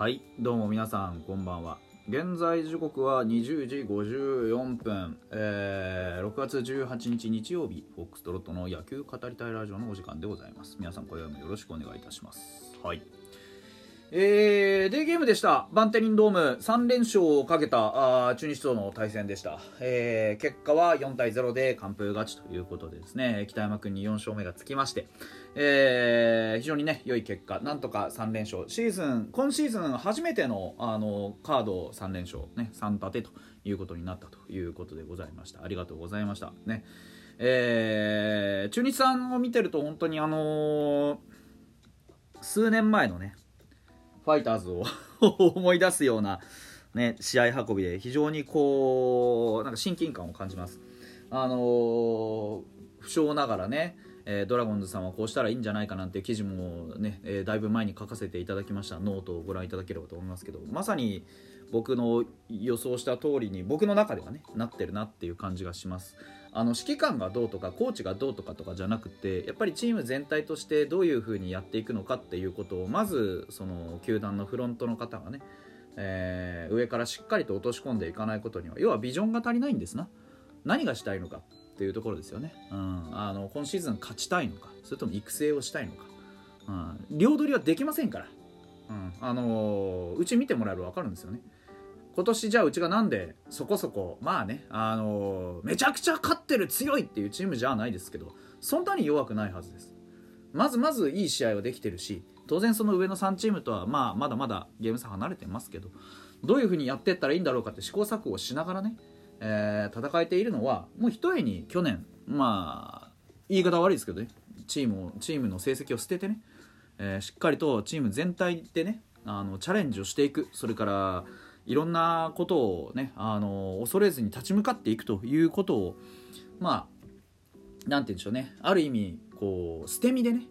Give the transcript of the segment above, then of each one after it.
はいどうも皆さんこんばんは。現在時刻は20時54分、えー、6月18日日曜日フォックストロットの野球語りたいラジオのお時間でございます。皆さん今夜もよろしくお願いいたします。はい。えー、デーゲームでした。バンテリンドーム。3連勝をかけたあ中日との対戦でした、えー、結果は4対0で完封勝ちということでですね。北山君に4勝目がつきまして、えー、非常にね良い結果。なんとか3連勝。シーズン今シーズン初めてのあのカード3連勝、ね、3立てということになったということでございました。ありがとうございました。ね。えー、中日さんを見てると本当にあのー、数年前のねファイターズを 思い出すような、ね、試合運びで非常にこうなんか親近感を感じます。あのー、不肖ながらね、えー、ドラゴンズさんはこうしたらいいんじゃないかなんて記事もね、えー、だいぶ前に書かせていただきましたノートをご覧いただければと思いますけどまさに僕の予想した通りに僕の中ではねなってるなっていう感じがします。あの指揮官がどうとかコーチがどうとかとかじゃなくてやっぱりチーム全体としてどういうふうにやっていくのかっていうことをまずその球団のフロントの方がね、えー、上からしっかりと落とし込んでいかないことには要はビジョンが足りないんですな。何がしたいのかっていうところですよね、うん、あの今シーズン勝ちたいのかそれとも育成をしたいのか、うん、両取りはできませんから、うん、あのうち見てもらえば分かるんですよね。今年じゃあうちがなんでそこそこまあねあのめちゃくちゃ勝ってる強いっていうチームじゃないですけどそんなに弱くないはずです。まずまずいい試合はできてるし当然その上の3チームとはまあまだまだゲーム差離れてますけどどういうふうにやっていったらいいんだろうかって試行錯誤しながらね、えー、戦えているのはもうひとえに去年まあ言い方悪いですけどねチームをチームの成績を捨ててね、えー、しっかりとチーム全体でねあのチャレンジをしていく。それからいろんなことをねあの恐れずに立ち向かっていくということをまあ何て言うんでしょうね。ある意味こう捨て身でね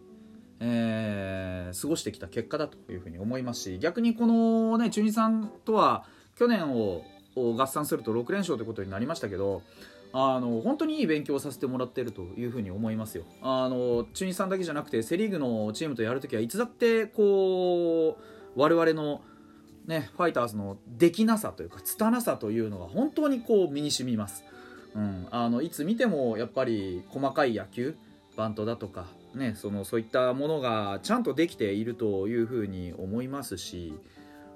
えー、過ごしてきた結果だというふうに思いますし逆にこのね中日さんとは去年を合算すると6連勝ということになりましたけどあの本当にいい勉強をさせてもらっているというふうに思いますよ。あの中日さんだけじゃなくてセ・リーグのチームとやるときはいつだってこう我々のね、ファイターズのできなさというか拙なさというのが本当にこう身に染みます、うん、あのいつ見てもやっぱり細かい野球バントだとか、ね、そのそういったものがちゃんとできているというふうに思いますし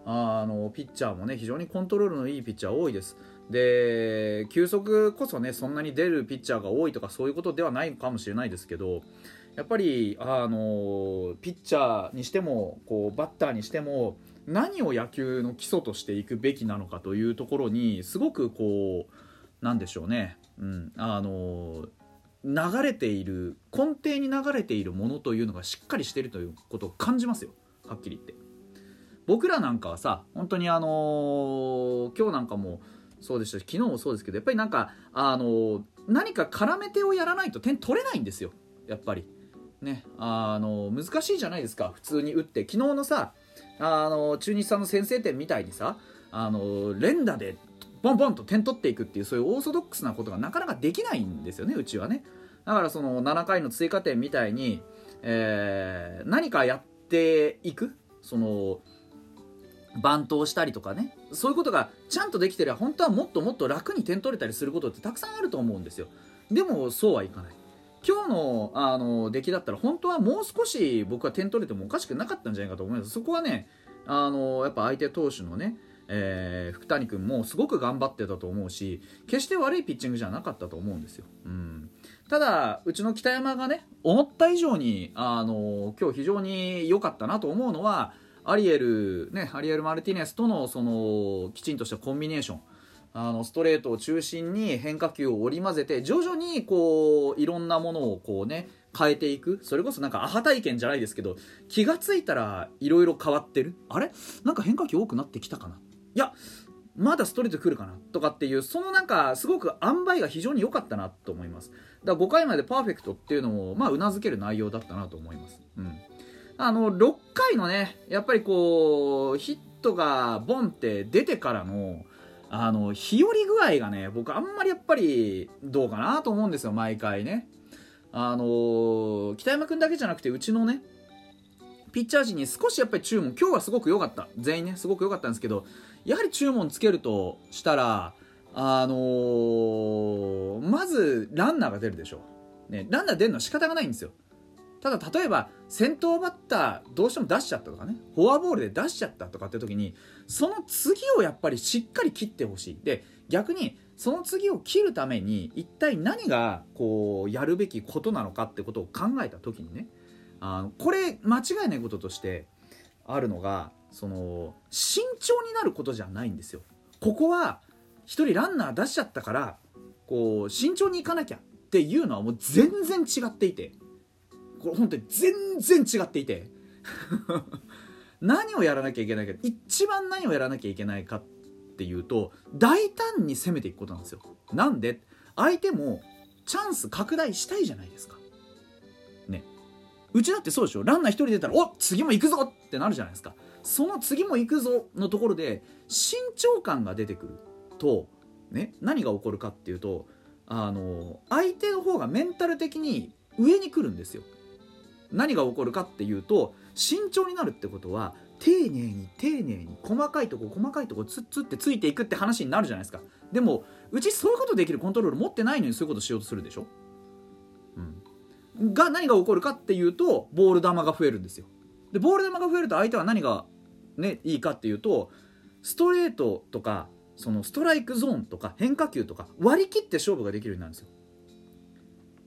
あのピッチャーもね非常にコントロールのいいピッチャー多いです。で球速こそねそんなに出るピッチャーが多いとかそういうことではないかもしれないですけどやっぱりあのピッチャーにしてもこうバッターにしても何を野球の基礎としていくべきなのかというところにすごくこうなんでしょうね、うん、あの流れている根底に流れているものというのがしっかりしているということを感じますよ。はっきり言って。僕らなんかはさ本当にあの、今日なんかもそうでしたし昨日もそうですけどやっぱりなんかあの、何か絡め手をやらないと点取れないんですよ。やっぱり。ね。あの、難しいじゃないですか。普通に打って。昨日のさあの中日さんの先制点みたいにさあの連打でボンボンと点取っていくっていうそういうオーソドックスなことがなかなかできないんですよねうちはね。だからその7回の追加点みたいに、えー、何かやっていくそのバントをしたりとかね。そういうことがちゃんとできてれば本当はもっともっと楽に点取れたりすることってたくさんあると思うんですよ。でもそうはいかない。今日のあの出来だったら本当はもう少し僕は点取れてもおかしくなかったんじゃないかと思います。そこはねあのやっぱ相手投手のねえー、福谷君もすごく頑張ってたと思うし決して悪いピッチングじゃなかったと思うんですよ、うん、ただうちの北山がね思った以上にあの今日非常に良かったなと思うのはアリエル、ね、アリエル・マルティネスとのそのきちんとしたコンビネーション。あのストレートを中心に変化球を織り交ぜて徐々にこういろんなものをこうね変えていく。それこそなんかアハ体験じゃないですけど気が付いたらいろいろ変わってる。あれ？なんか変化球多くなってきたかな？いやまだストレート来るかな？とかっていうそのなんかすごく塩梅が非常に良かったなと思います。だから5回までパーフェクトっていうのもまあうなずける内容だったなと思います。うん。あの6回のねやっぱりこうヒットがボンって出てからのあの日和具合がね僕あんまりやっぱりどうかなと思うんですよ毎回ね。あの北山君だけじゃなくてうちのねピッチャー陣に少しやっぱり注文今日はすごく良かった。全員ねすごく良かったんですけどやはり注文つけるとしたらあのー、まずランナーが出るでしょ。う、ね、ランナー出るのは仕方がないんですよ。ただ例えば先頭バッターどうしても出しちゃったとかねフォアボールで出しちゃったとかって時にその次をやっぱりしっかり切ってほしいで逆にその次を切るために一体何がこうやるべきことなのかってことを考えた時にねあのこれ間違いないこととしてあるのがその慎重になることじゃないんですよ。ここは1人ランナー出しちゃったからこう慎重にいかなきゃっていうのはもう全然違っていてこれ本当に全然違っていて。何をやらなきゃいけないか一番何をやらなきゃいけないかっていうと大胆に攻めていくことなんですよ。なんで？相手もチャンス拡大したいじゃないですか。ね。うちだってそうでしょ？ランナー1人出たらお次も行くぞってなるじゃないですか。その次も行くぞのところで慎重感が出てくると、ね、何が起こるかっていうとあの相手の方がメンタル的に上に来るんですよ。何が起こるかっていうと慎重になるってことは丁寧に丁寧に細かいとこ細かいとこツッツってついていくって話になるじゃないですか。でもうちそういうことできるコントロール持ってないのにそういうことしようとするでしょ？が何が起こるかっていうとボール球が増えるんですよ。でボール球が増えると相手は何が、ね、いいかっていうとストレートとかそのストライクゾーンとか変化球とか割り切って勝負ができるようになるんですよ。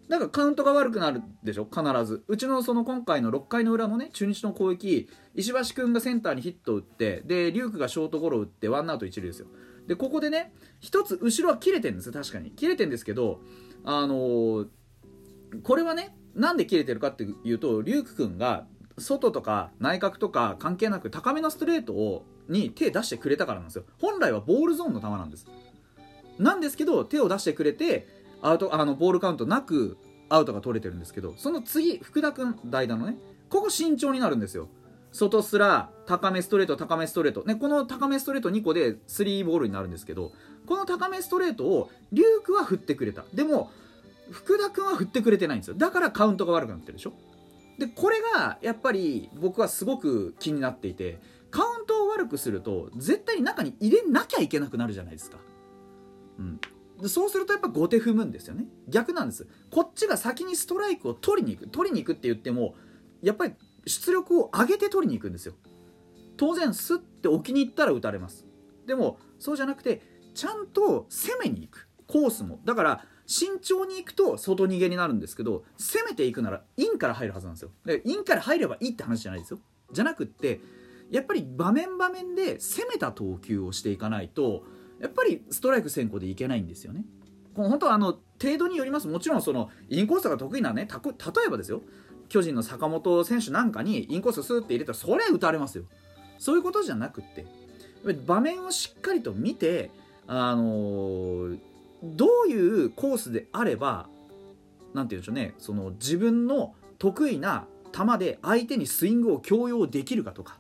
だかカウントが悪くなるでしょ？必ず。うちのその今回の6回の裏のね中日の攻撃石橋君がセンターにヒットを打ってで龍空がショートゴロを打ってワンアウト一塁ですよ。でここでね一つ後ろは切れてるんですよ。確かに。切れてるんですけどあのー、これはねなんで切れてるかっていうと龍空君が外とか内角とか関係なく高めのストレートをに手出してくれたからなんですよ。本来はボールゾーンの球なんです。なんですけど手を出してくれてアウトあのボールカウントなくアウトが取れてるんですけどその次福田君代打のねここ慎重になるんですよ。外すら高めストレート高めストレート、ね、この高めストレート2個で3ボールになるんですけどこの高めストレートを龍空は振ってくれた。でも福田君は振ってくれてないんですよ。だからカウントが悪くなってるでしょ。でこれがやっぱり僕はすごく気になっていてカウントを悪くすると絶対に中に入れなきゃいけなくなるじゃないですか、うん、そうするとやっぱ後手踏むんですよね。逆なんです。こっちが先にストライクを取りに行く。取りに行くって言ってもやっぱり出力を上げて取りに行くんですよ。当然スッて置きに行ったら打たれます。でもそうじゃなくてちゃんと攻めに行く。コースも。だから慎重に行くと外逃げになるんですけど攻めていくならインから入るはずなんですよ。でインから入ればいいって話じゃないですよ。じゃなくってやっぱり場面場面で攻めた投球をしていかないとやっぱりストライク先行でいけないんですよね。この本当はあの程度によります。もちろんそのインコースが得意なね例えばですよ。巨人の坂本選手なんかにインコーススーって入れたらそれは打たれますよ。そういうことじゃなくって。場面をしっかりと見てあのー、どういうコースであれば何て言うんでしょうね。その自分の得意な球で相手にスイングを強要できるかとか。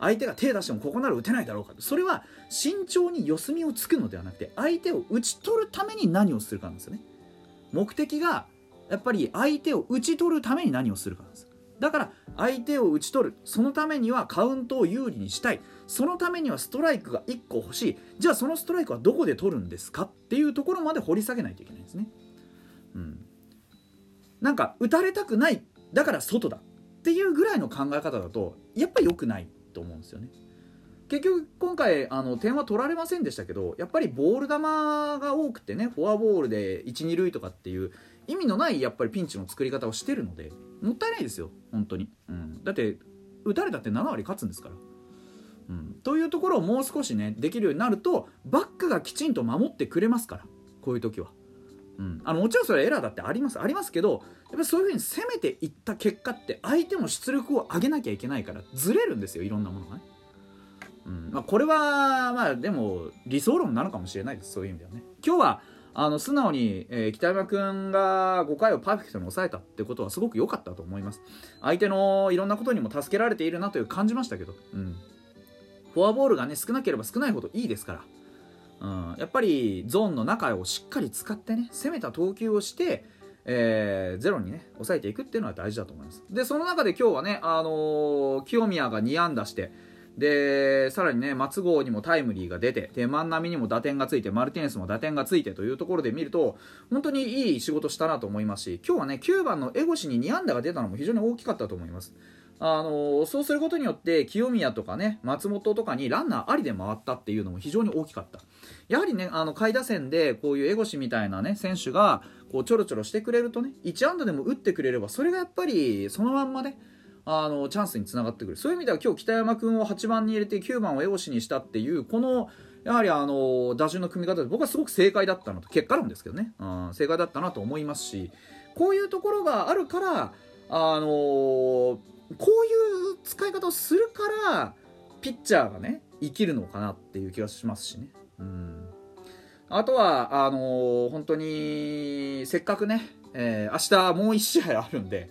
相手が手出してもここなら打てないだろうか。それは慎重に四隅をつくのではなくて相手を打ち取るために何をするかなんですよね。目的がやっぱり相手を打ち取るために何をするかなんです。だから相手を打ち取るそのためにはカウントを有利にしたい。そのためにはストライクが1個欲しい。じゃあそのストライクはどこで取るんですか？っていうところまで掘り下げないといけないんですね。うん。なんか打たれたくないだから外だ。っていうぐらいの考え方だとやっぱり良くない。と思うんですよね。結局今回あの点は取られませんでしたけどやっぱりボール球が多くてねフォアボールで12塁とかっていう意味のないやっぱりピンチの作り方をしてるのでもったいないですよ本当に、うん、だって打たれたって7割勝つんですから、うん、というところをもう少しねできるようになるとバックがきちんと守ってくれますからこういう時は。うん、あのもちろんそれエラーだってありますありますけどやっぱそういうふうに攻めていった結果って相手も出力を上げなきゃいけないからずれるんですよいろんなものがね。うん。まあ、これはまあでも理想論なのかもしれないですそういう意味ではね。今日はあの素直に、えー、北山君が5回をパーフェクトに抑えたってことはすごく良かったと思います。相手のいろんなことにも助けられているなという感じましたけど、うん、フォアボールがね少なければ少ないほどいいですから、うん、やっぱりゾーンの中をしっかり使ってね攻めた投球をしてえー、ゼロにね抑えていくっていうのは大事だと思います。でその中で今日はね、あのー、清宮が2安打してでさらにね松郷にもタイムリーが出てで万波にも打点がついてマルティネスも打点がついてというところで見ると本当にいい仕事したなと思いますし今日はね9番の江越に2安打が出たのも非常に大きかったと思います。あのそうすることによって清宮とかね松本とかにランナーありで回ったっていうのも非常に大きかった。やはりねあの下位打線でこういう江越みたいなね選手がこうちょろちょろしてくれるとね1安打でも打ってくれればそれがやっぱりそのまんまねあのチャンスにつながってくる。そういう意味では今日北山君を8番に入れて9番を江越にしたっていうこのやはりあの打順の組み方で僕はすごく正解だったなと結果論ですけどね、うん、正解だったなと思いますしこういうところがあるからあのこういう使い方をするからピッチャーがね生きるのかなっていう気がしますしね。うんあとはあのー、本当にせっかくね、えー、明日もう1試合あるんで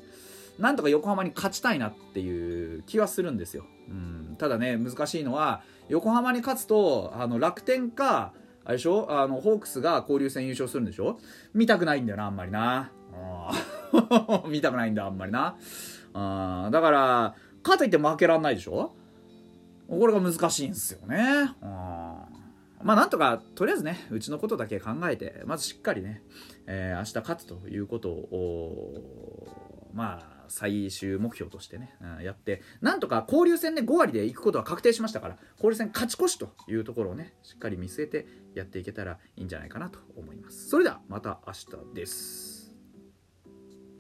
なんとか横浜に勝ちたいなっていう気はするんですよ。うん、ただね、難しいのは、横浜に勝つと、あの楽天か、あれでしょ？あのホークスが交流戦優勝するんでしょ？見たくないんだよな、あんまりな。見たくないんだ、あんまりな。あだから、かといって負けらんないでしょ？これが難しいんですよね。まあなんとかとりあえずねうちのことだけ考えてまずしっかりね、えー、明日勝つということをまあ最終目標としてね、うん、やってなんとか交流戦で5割で行くことは確定しましたから交流戦勝ち越しというところをねしっかり見据えてやっていけたらいいんじゃないかなと思います。それではまた明日です。